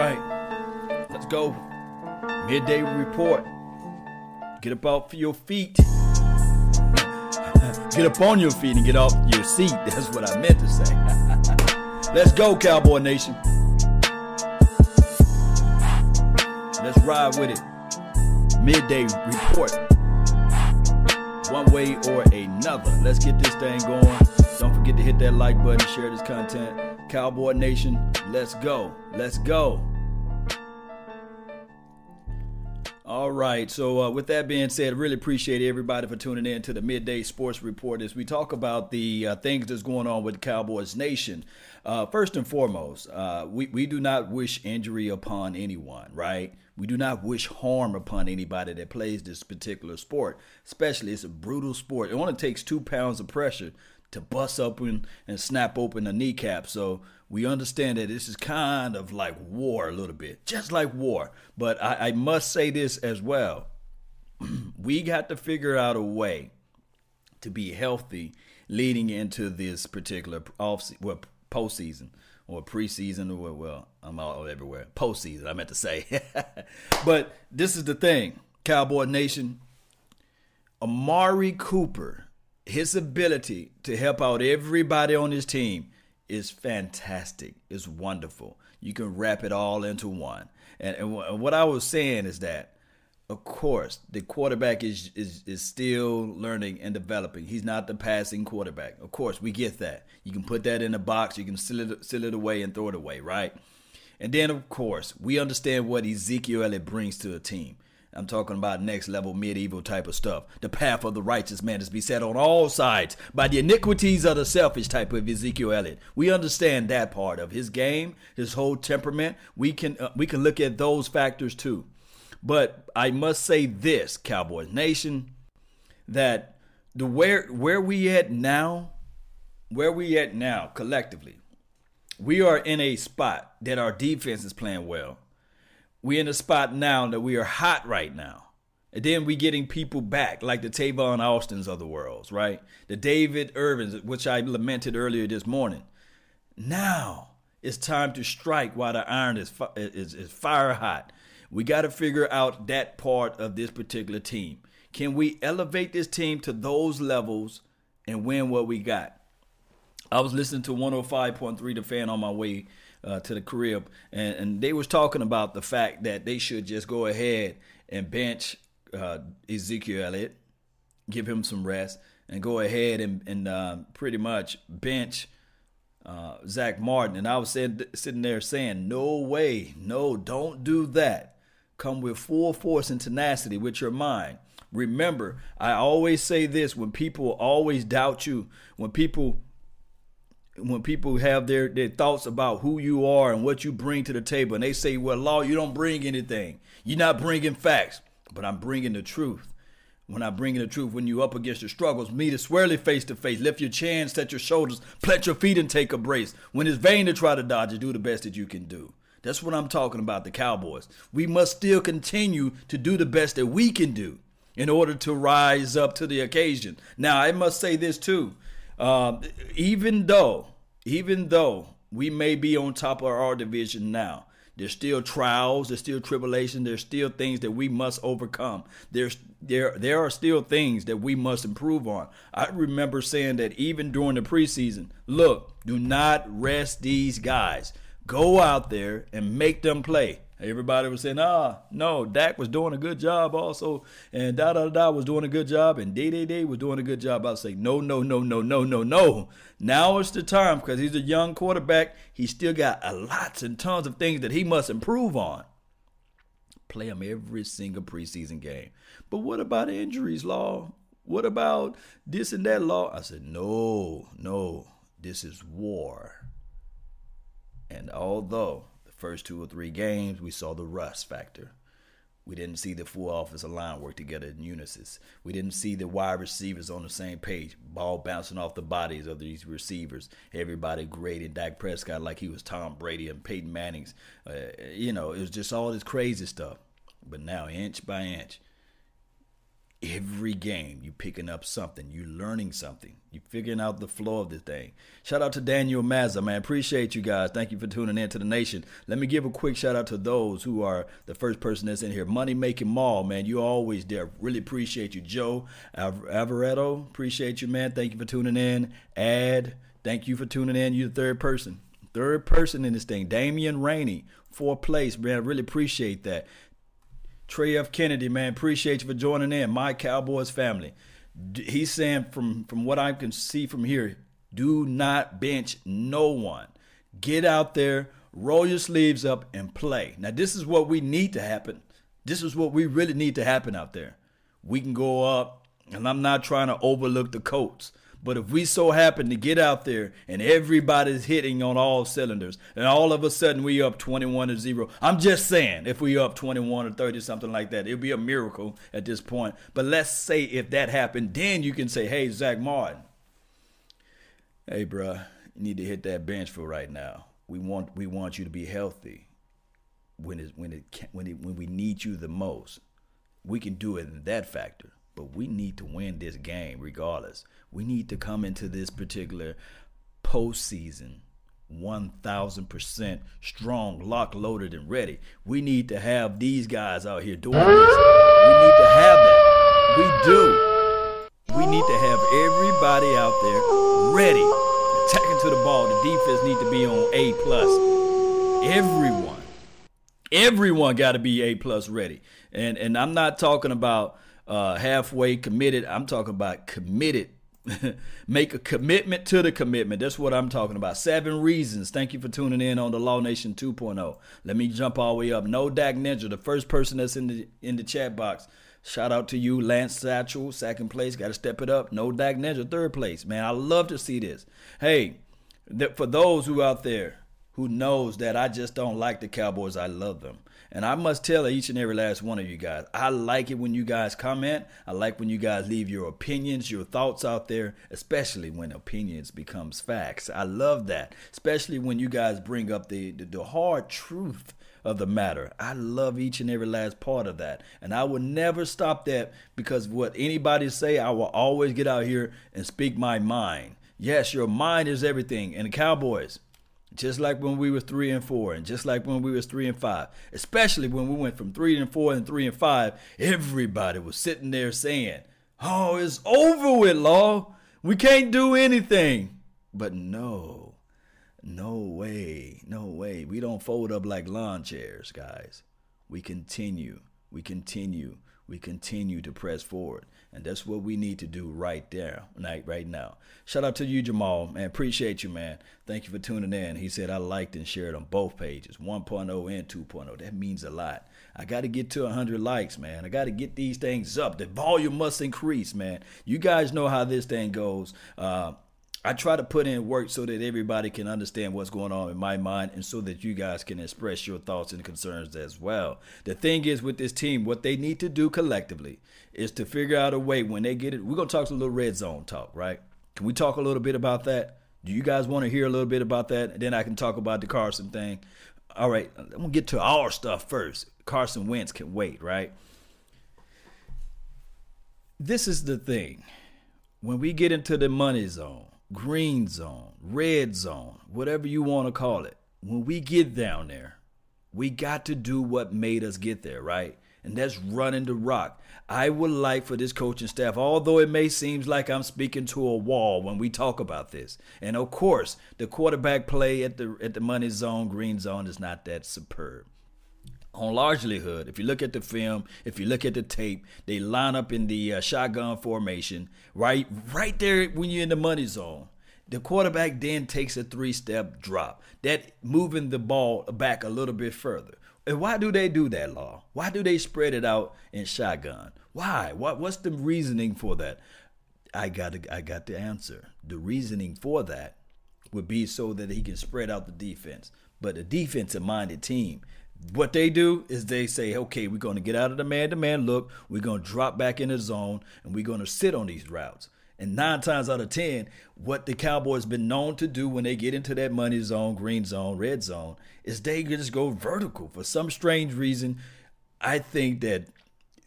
right, let's go. Midday report. Get up off your feet. get up on your feet and get off your seat. That's what I meant to say. let's go, Cowboy Nation. Let's ride with it. Midday report. One way or another. Let's get this thing going. Don't forget to hit that like button, share this content. Cowboy Nation, let's go. Let's go. All right. So, uh, with that being said, really appreciate everybody for tuning in to the midday sports report as we talk about the uh, things that's going on with Cowboys Nation. Uh, first and foremost, uh, we, we do not wish injury upon anyone, right? We do not wish harm upon anybody that plays this particular sport, especially it's a brutal sport. It only takes two pounds of pressure to bust open and snap open a kneecap. So we understand that this is kind of like war a little bit, just like war. But I, I must say this as well. we got to figure out a way to be healthy leading into this particular off well, postseason or preseason or well, I'm all everywhere. Postseason, I meant to say. but this is the thing, Cowboy Nation. Amari Cooper, his ability to help out everybody on his team is fantastic. It's wonderful. You can wrap it all into one. And, and, what I was saying is that, of course, the quarterback is, is is still learning and developing. He's not the passing quarterback. Of course, we get that. You can put that in a box. You can seal it, seal it away and throw it away, right? And then, of course, we understand what Ezekiel Elliott brings to a team. I'm talking about next level medieval type of stuff. The path of the righteous man is beset on all sides by the iniquities of the selfish type of Ezekiel Elliott. We understand that part of his game, his whole temperament. We can uh, we can look at those factors too. But I must say this, Cowboys Nation, that the where where we at now, where we at now collectively, we are in a spot that our defense is playing well we're in a spot now that we are hot right now. And then we getting people back, like the Tavon Austins of the worlds, right? The David Irvings, which I lamented earlier this morning. Now it's time to strike while the iron is, is, is fire hot. We got to figure out that part of this particular team. Can we elevate this team to those levels and win what we got? I was listening to 105.3 The Fan on my way uh, to the crib, and, and they was talking about the fact that they should just go ahead and bench uh, Ezekiel Elliott, give him some rest, and go ahead and, and uh, pretty much bench uh, Zach Martin. And I was saying, sitting there saying, no way, no, don't do that. Come with full force and tenacity with your mind. Remember, I always say this when people always doubt you, when people when people have their, their thoughts about who you are and what you bring to the table, and they say, Well, Law, you don't bring anything. You're not bringing facts, but I'm bringing the truth. When I bring in the truth, when you're up against your struggles, meet it squarely face to face. Lift your chin, set your shoulders, plant your feet, and take a brace. When it's vain to try to dodge it, do the best that you can do. That's what I'm talking about, the Cowboys. We must still continue to do the best that we can do in order to rise up to the occasion. Now, I must say this too. Uh, even though even though we may be on top of our division now, there's still trials, there's still tribulation, there's still things that we must overcome. There's there there are still things that we must improve on. I remember saying that even during the preseason, look, do not rest these guys. Go out there and make them play. Everybody was saying, ah, no, Dak was doing a good job also, and da da da was doing a good job, and Day Day Day was doing a good job. I saying, no, no, no, no, no, no, no. Now is the time because he's a young quarterback. He still got a lots and tons of things that he must improve on. Play him every single preseason game. But what about injuries, Law? What about this and that, Law? I said, no, no, this is war. And although First two or three games, we saw the rust factor. We didn't see the full offensive line work together in unison. We didn't see the wide receivers on the same page, ball bouncing off the bodies of these receivers. Everybody grading Dak Prescott like he was Tom Brady and Peyton Manning's. Uh, you know, it was just all this crazy stuff. But now, inch by inch, every game you picking up something you learning something you figuring out the flow of this thing. Shout out to daniel mazza man. Appreciate you guys. Thank you for tuning in to the nation. Let me give a quick shout out to those who are the first person that's in here. Money making mall man. You always there. Really appreciate you. Joe Avaretto, appreciate you man. Thank you for tuning in. Ad thank you for tuning in. You the third person. Third person in this thing. Damian rainey fourth place man. I really appreciate that Trey F. Kennedy, man, appreciate you for joining in. My Cowboys family. He's saying from from what I can see from here, do not bench no one. Get out there, roll your sleeves up, and play. Now, this is what we need to happen. This is what we really need to happen out there. We can go up, and I'm not trying to overlook the Colts. But if we so happen to get out there and everybody's hitting on all cylinders, and all of a sudden we up 21 to 0, I'm just saying, if we up 21 or 30, something like that, it'd be a miracle at this point. But let's say if that happened, then you can say, hey, Zach Martin, hey, bruh, you need to hit that bench for right now. We want we want you to be healthy when it when it when it when we need you the most. We can do it in that factor, but we need to win this game regardless we need to come into this particular postseason 1000% strong, lock loaded, and ready. We need to have these guys out here doing this. We need to have that. We do. We need to have everybody out there ready, attacking to the ball. The defense need to be on A plus. Everyone, everyone got to be A plus ready. And and I'm not talking about uh, halfway committed. I'm talking about committed Make a commitment to the commitment. That's what I'm talking about. Seven reasons. Thank you for tuning in on the Law Nation 2.0. Let me jump all the way up. No Dak Ninja, the first person that's in the in the chat box. Shout out to you, Lance Satchel, second place. Got to step it up. No Dak Ninja, third place. Man, I love to see this. Hey, th- for those who out there who knows that I just don't like the Cowboys, I love them. And I must tell each and every last one of you guys, I like it when you guys comment. I like when you guys leave your opinions, your thoughts out there, especially when opinions becomes facts. I love that, especially when you guys bring up the, the, the hard truth of the matter. I love each and every last part of that. And I will never stop that because what anybody say, I will always get out here and speak my mind. Yes, your mind is everything. And the Cowboys, just like when we were three and four, and just like when we was three and five, especially when we went from three and four and three and five, everybody was sitting there saying, "Oh, it's over with, law. We can't do anything." But no, no way, no way. We don't fold up like lawn chairs, guys. We continue. We continue. We continue to press forward. And that's what we need to do right there, right, right now. Shout out to you, Jamal. Man, appreciate you, man. Thank you for tuning in. He said I liked and shared on both pages, 1.0 and 2.0. That means a lot. I got to get to 100 likes, man. I got to get these things up. The volume must increase, man. You guys know how this thing goes. Uh, I try to put in work so that everybody can understand what's going on in my mind and so that you guys can express your thoughts and concerns as well. The thing is with this team, what they need to do collectively is to figure out a way when they get it. We're going to talk a little red zone talk, right? Can we talk a little bit about that? Do you guys want to hear a little bit about that? And then I can talk about the Carson thing. All right, I'm going to get to our stuff first. Carson Wentz can wait, right? This is the thing. When we get into the money zone, green zone, red zone, whatever you want to call it, when we get down there, we got to do what made us get there, right? And that's running the rock. I would like for this coaching staff, although it may seem like I'm speaking to a wall when we talk about this. And of course, the quarterback play at the at the money zone, green zone is not that superb on largelyhood, if you look at the film, if you look at the tape, they line up in the uh, shotgun formation right right there when you're in the money zone. The quarterback then takes a three-step drop, that moving the ball back a little bit further. And why do they do that, Law? Why do they spread it out in shotgun? Why? What what's the reasoning for that? I got I got the answer. The reasoning for that would be so that he can spread out the defense. But a defensive minded team what they do is they say, okay, we're going to get out of the man to man look. We're going to drop back in the zone and we're going to sit on these routes. And nine times out of 10, what the Cowboys been known to do when they get into that money zone, green zone, red zone, is they just go vertical. For some strange reason, I think that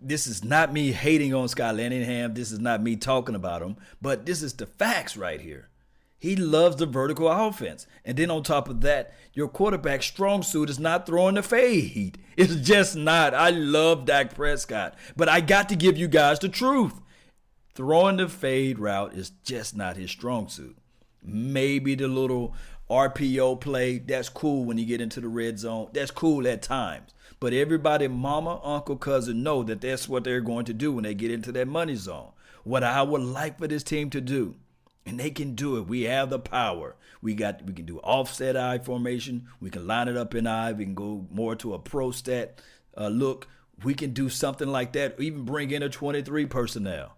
this is not me hating on Scott Linehan. This is not me talking about him, but this is the facts right here. He loves the vertical offense. And then on top of that, your quarterback strong suit is not throwing the fade. It's just not. I love Dak Prescott, but I got to give you guys the truth. Throwing the fade route is just not his strong suit. Maybe the little RPO play, that's cool when you get into the red zone. That's cool at times. But everybody, mama, uncle, cousin, know that that's what they're going to do when they get into that money zone. What I would like for this team to do, and they can do it. We have the power. We got we can do offset I formation. We can line it up in I. We can go more to a pro set uh, look. We can do something like that. Even bring in a 23 personnel.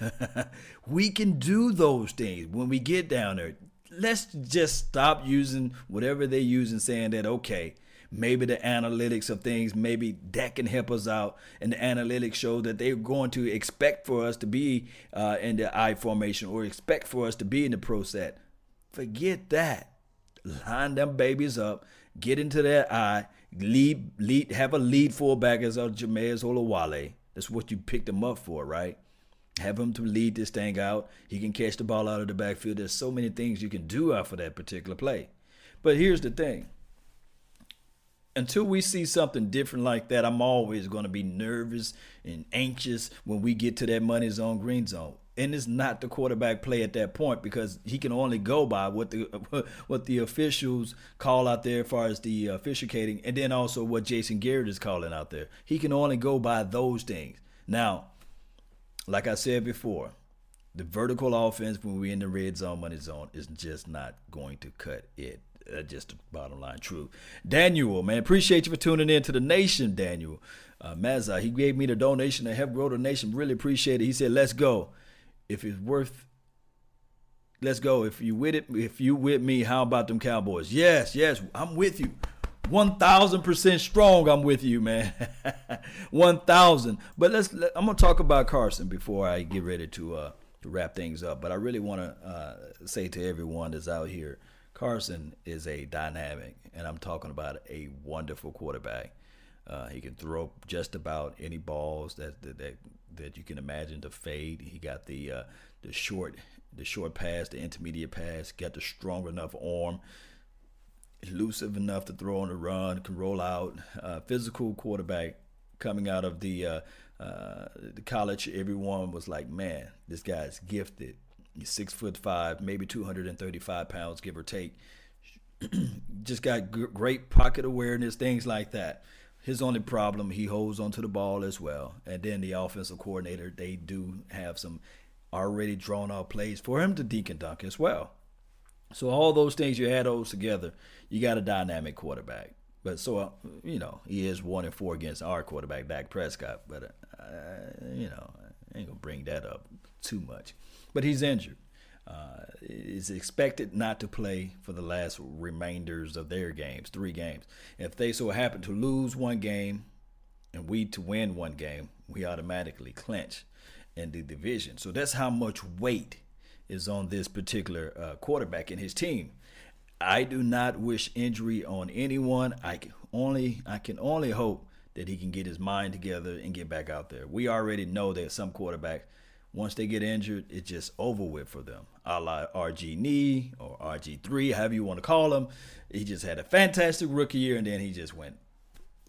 we can do those things when we get down there. Let's just stop using whatever they use and saying that okay, maybe the analytics of things, maybe that can help us out. And the analytics show that they're going to expect for us to be uh, in the I formation or expect for us to be in the pro set. Forget that. Line them babies up, get into their I, lead, lead, have a lead fullback as a Jamize Olawale. That's what you picked him up for, right? Have him to lead this thing out. He can catch the ball out of the backfield. There's so many things you can do out for that particular play. But here's the thing until we see something different like that, I'm always going to be nervous and anxious when we get to that money zone, green zone. And it's not the quarterback play at that point because he can only go by what the what the officials call out there as far as the uh, officiating, and then also what Jason Garrett is calling out there. He can only go by those things. Now, like I said before, the vertical offense when we're in the red zone, money zone is just not going to cut it uh, just the bottom line true. Daniel, man, appreciate you for tuning in to the nation, Daniel. Uh, Mazza, he gave me the donation to help grow the nation. Really appreciate it. He said, let's go. If it's worth, let's go. If you with it, if you with me, how about them Cowboys? Yes, yes, I'm with you. 1000% strong i'm with you man 1000 but let's let, i'm gonna talk about carson before i get ready to uh to wrap things up but i really want to uh say to everyone that's out here Carson is a dynamic, and I'm talking about a wonderful quarterback. Uh, he can throw just about any balls that that that you can imagine to fade. He got the uh, the short the short pass, the intermediate pass. Got the strong enough arm, elusive enough to throw on the run, can roll out. Uh, physical quarterback coming out of the uh, uh, the college. Everyone was like, "Man, this guy's gifted." He's six foot five, maybe 235 pounds, give or take. Just got g- great pocket awareness, things like that. His only problem, he holds onto the ball as well. And then the offensive coordinator, they do have some already drawn out plays for him to dink and dunk as well. So all those things, you add those together, you got a dynamic quarterback. But so uh, you know, he is one and four against our quarterback, Dak Prescott. But uh, you know, I ain't gonna bring that up too much but he's injured. Uh, is expected not to play for the last remainders of their games, three games. If they so happen to lose one game and we to win one game, we automatically clinch in the division. So that's how much weight is on this particular uh, quarterback and his team. I do not wish injury on anyone. I can only I can only hope that he can get his mind together and get back out there. We already know that some quarterbacks once they get injured, it's just over with for them. A la RG knee or RG3, however you want to call him. He just had a fantastic rookie year and then he just went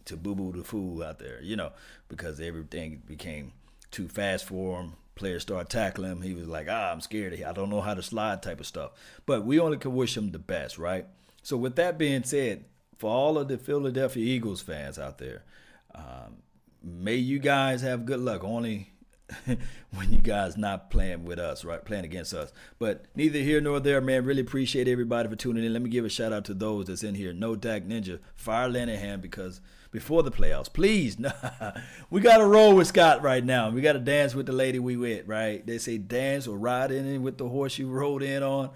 to boo boo the fool out there, you know, because everything became too fast for him. Players start tackling him. He was like, ah, I'm scared. I don't know how to slide type of stuff. But we only can wish him the best, right? So, with that being said, for all of the Philadelphia Eagles fans out there, um, may you guys have good luck. Only when you guys not playing with us, right? Playing against us. But neither here nor there, man. Really appreciate everybody for tuning in. Let me give a shout out to those that's in here. No Dak Ninja, Fire Linehan, because before the playoffs, please, nah, we got to roll with Scott right now. We got to dance with the lady we with, right? They say dance or ride in with the horse you rode in on.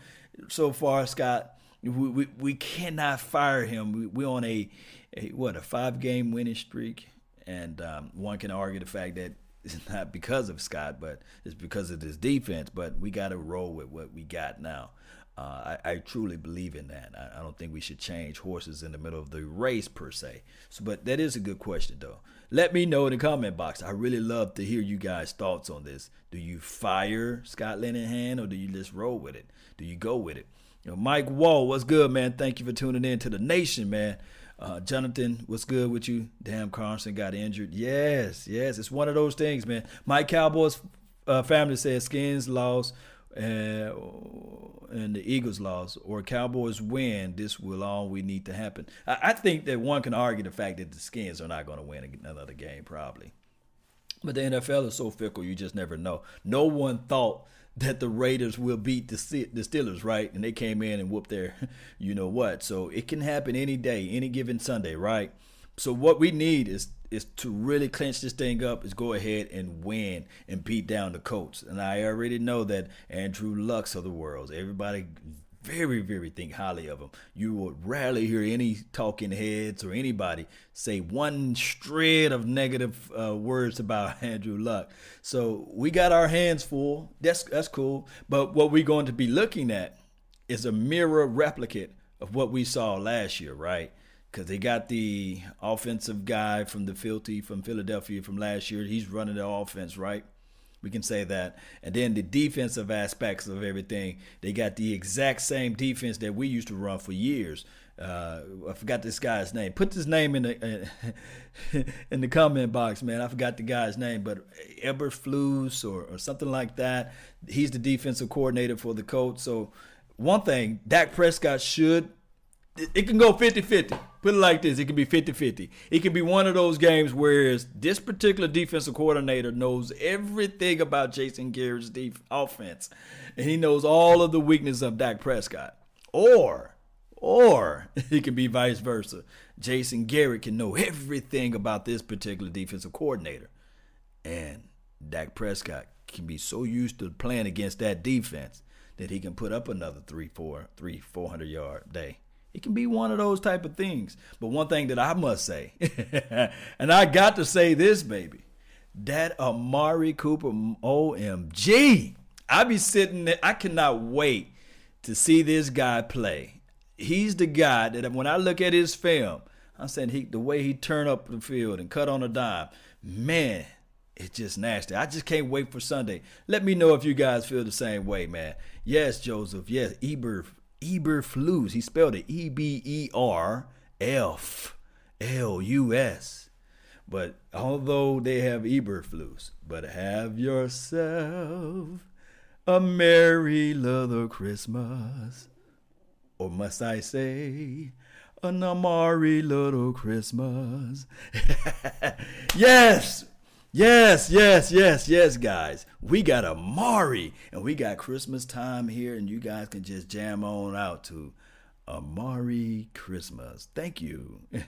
So far, Scott, we, we, we cannot fire him. We, we on a, what a five game winning streak, and um, one can argue the fact that it's not because of Scott, but it's because of this defense. But we got to roll with what we got now. Uh, I, I, truly believe in that. I, I, don't think we should change horses in the middle of the race per se. So, but that is a good question though. Let me know in the comment box. I really love to hear you guys' thoughts on this. Do you fire Scott Linehan or do you just roll with it? Do you go with it? You know, Mike Wall, what's good, man? Thank you for tuning in to the nation, man. Uh, Jonathan, what's good with you? Damn, Carson got injured. Yes, yes, it's one of those things, man. My Cowboys uh, family says Skins lost uh, and the Eagles lost, or Cowboys win. This will all we need to happen. I, I think that one can argue the fact that the Skins are not going to win another game, probably. But the NFL is so fickle, you just never know. No one thought that the Raiders will beat the the Steelers, right? And they came in and whooped their, you know what? So it can happen any day, any given Sunday, right? So what we need is is to really clinch this thing up is go ahead and win and beat down the Colts. And I already know that Andrew Lucks of the world, everybody very, very think highly of him. You would rarely hear any talking heads or anybody say one shred of negative uh, words about Andrew Luck. So we got our hands full. That's that's cool. But what we're going to be looking at is a mirror replicate of what we saw last year, right? Because they got the offensive guy from the filthy from Philadelphia from last year. He's running the offense, right? We can say that. And then the defensive aspects of everything, they got the exact same defense that we used to run for years. Uh, I forgot this guy's name. Put his name in the in the comment box, man. I forgot the guy's name, but Eberflus or, or something like that. He's the defensive coordinator for the Colts. So one thing, Dak Prescott should it can go 50-50. Put it like this, it can be 50-50. It can be one of those games where this particular defensive coordinator knows everything about Jason Garrett's def- offense, and he knows all of the weaknesses of Dak Prescott. Or, or it could be vice versa. Jason Garrett can know everything about this particular defensive coordinator, and Dak Prescott can be so used to playing against that defense that he can put up another three, four, three, four hundred yard day. It can be one of those type of things. But one thing that I must say, and I got to say this, baby, that Amari Cooper, OMG. I be sitting there, I cannot wait to see this guy play. He's the guy that when I look at his film, I'm saying he the way he turned up the field and cut on a dime, man, it's just nasty. I just can't wait for Sunday. Let me know if you guys feel the same way, man. Yes, Joseph. Yes, Eber Eberflus. He spelled it E B E R F L U S. But although they have Eberflus, but have yourself a merry little Christmas. Or must I say, an Amari little Christmas? yes! Yes, yes, yes, yes, guys. We got Amari and we got Christmas time here, and you guys can just jam on out to Amari Christmas. Thank you.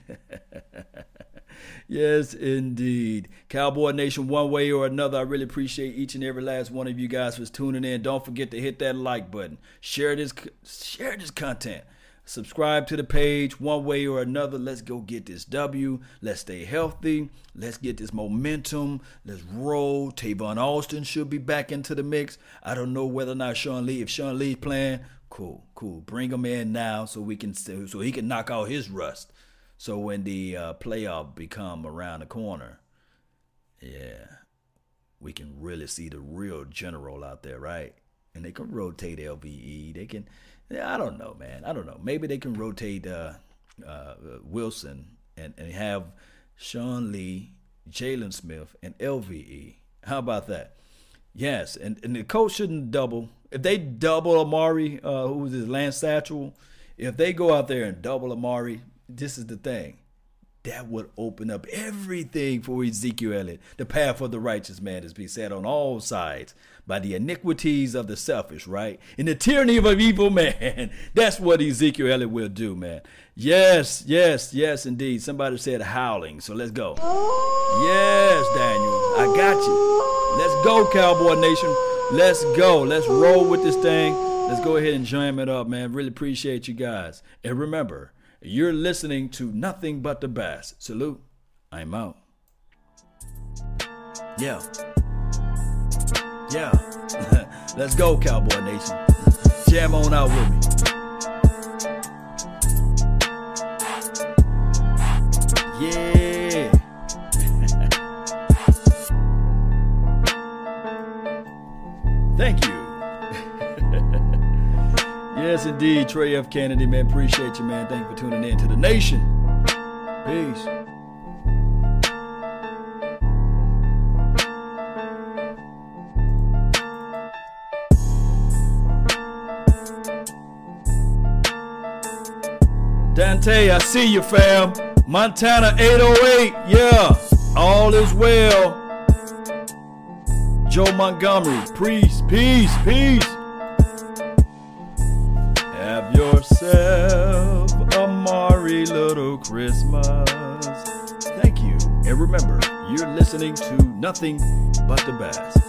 yes, indeed. Cowboy Nation, one way or another, I really appreciate each and every last one of you guys for tuning in. Don't forget to hit that like button. Share this share this content subscribe to the page one way or another. Let's go get this W. Let's stay healthy. Let's get this momentum. Let's roll. Tavon Austin should be back into the mix. I don't know whether or not Sean Lee, if Sean Lee's playing, cool, cool. Bring him in now so we can so he can knock out his rust. So when the uh, playoff become around the corner, yeah, we can really see the real general out there, right? And they can rotate LVE. They can yeah, I don't know, man. I don't know. Maybe they can rotate uh, uh, Wilson and, and have Sean Lee, Jaylon Smith, and LVE. How about that? Yes, and, and the coach shouldn't double. If they double Amari, uh, who is Lance Satchel, if they go out there and double Amari, this is the thing that would open up everything for Ezekiel. The path of the righteous man is beset on all sides by the iniquities of the selfish, right? And the tyranny of an evil man. That's what Ezekiel will do, man. Yes, yes, yes, indeed. Somebody said howling, so let's go. Yes, Daniel, I got you. Let's go, Cowboy Nation. Let's go. Let's roll with this thing. Let's go ahead and jam it up, man. Really appreciate you guys. And remember, you're listening to nothing but the best. Salute. I'm out. Yeah. Yeah. Let's go, Cowboy Nation. Jam on out with me. Yeah. Indeed, Trey F. Kennedy, man. Appreciate you, man. Thank you for tuning in to the nation. Peace. Dante, I see you, fam. Montana 808, yeah. All is well. Joe Montgomery, peace, peace, peace. Christmas. Thank you. And remember, you're listening to nothing but the best.